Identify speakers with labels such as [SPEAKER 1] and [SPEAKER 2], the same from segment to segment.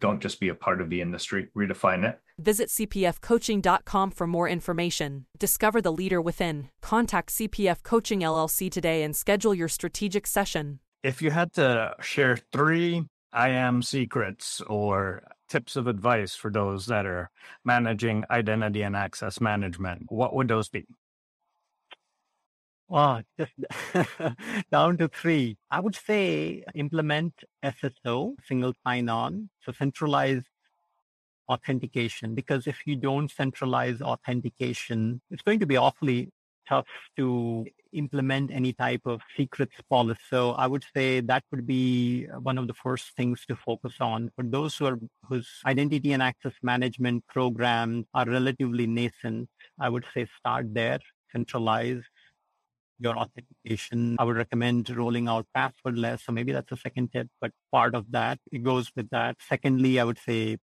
[SPEAKER 1] Don't just be a part of the industry, redefine it.
[SPEAKER 2] Visit cpfcoaching.com for more information. Discover the leader within. Contact CPF Coaching LLC today and schedule your strategic session.
[SPEAKER 3] If you had to share three IAM secrets or tips of advice for those that are managing identity and access management, what would those be?
[SPEAKER 4] Well, just down to three. I would say implement SSO, single sign on. So centralized authentication because if you don't centralize authentication, it's going to be awfully tough to implement any type of secrets policy. So I would say that would be one of the first things to focus on. For those who are whose identity and access management programs are relatively nascent, I would say start there, centralize your authentication. I would recommend rolling out passwordless. So maybe that's a second tip, but part of that, it goes with that. Secondly, I would say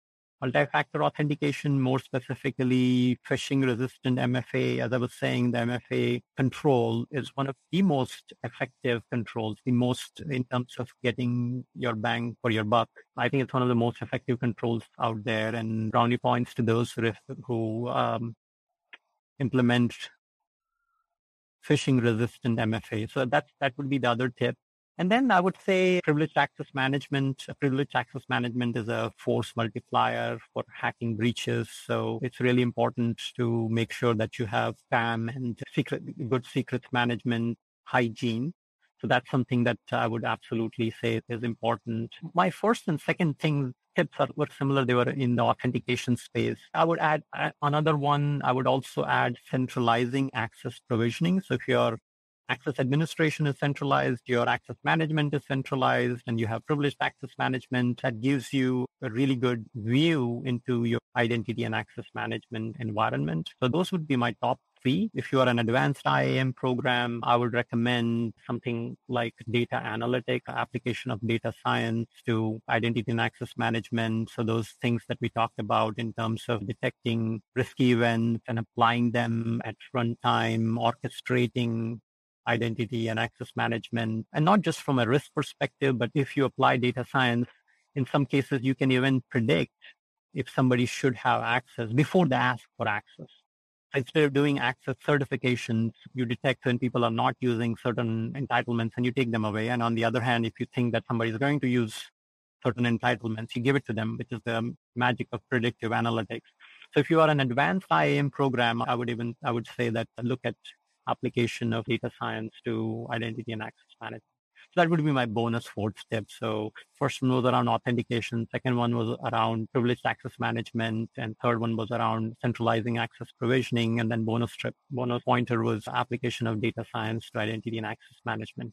[SPEAKER 4] multi-factor authentication, more specifically phishing resistant MFA. As I was saying, the MFA control is one of the most effective controls, the most in terms of getting your bang for your buck. I think it's one of the most effective controls out there and brownie points to those who um, implement phishing resistant MFA. So that that would be the other tip. And then I would say privileged access management. Privileged access management is a force multiplier for hacking breaches. So it's really important to make sure that you have PAM and secret, good secrets management hygiene. So that's something that I would absolutely say is important. My first and second thing tips are, were similar. They were in the authentication space. I would add uh, another one. I would also add centralizing access provisioning. So if your access administration is centralized, your access management is centralized, and you have privileged access management that gives you a really good view into your identity and access management environment. So those would be my top three. If you are an advanced IAM program, I would recommend something like data analytic, application of data science to identity and access management. So those things that we talked about in terms of detecting risky events and applying them at runtime, orchestrating identity and access management, and not just from a risk perspective, but if you apply data science, in some cases, you can even predict if somebody should have access before they ask for access. Instead of doing access certifications, you detect when people are not using certain entitlements and you take them away. And on the other hand, if you think that somebody is going to use certain entitlements, you give it to them, which is the magic of predictive analytics. So if you are an advanced IAM program, I would even, I would say that look at application of data science to identity and access management. So that would be my bonus fourth step. So first one was around authentication. Second one was around privileged access management. And third one was around centralizing access provisioning. And then bonus trip, bonus pointer was application of data science to identity and access management.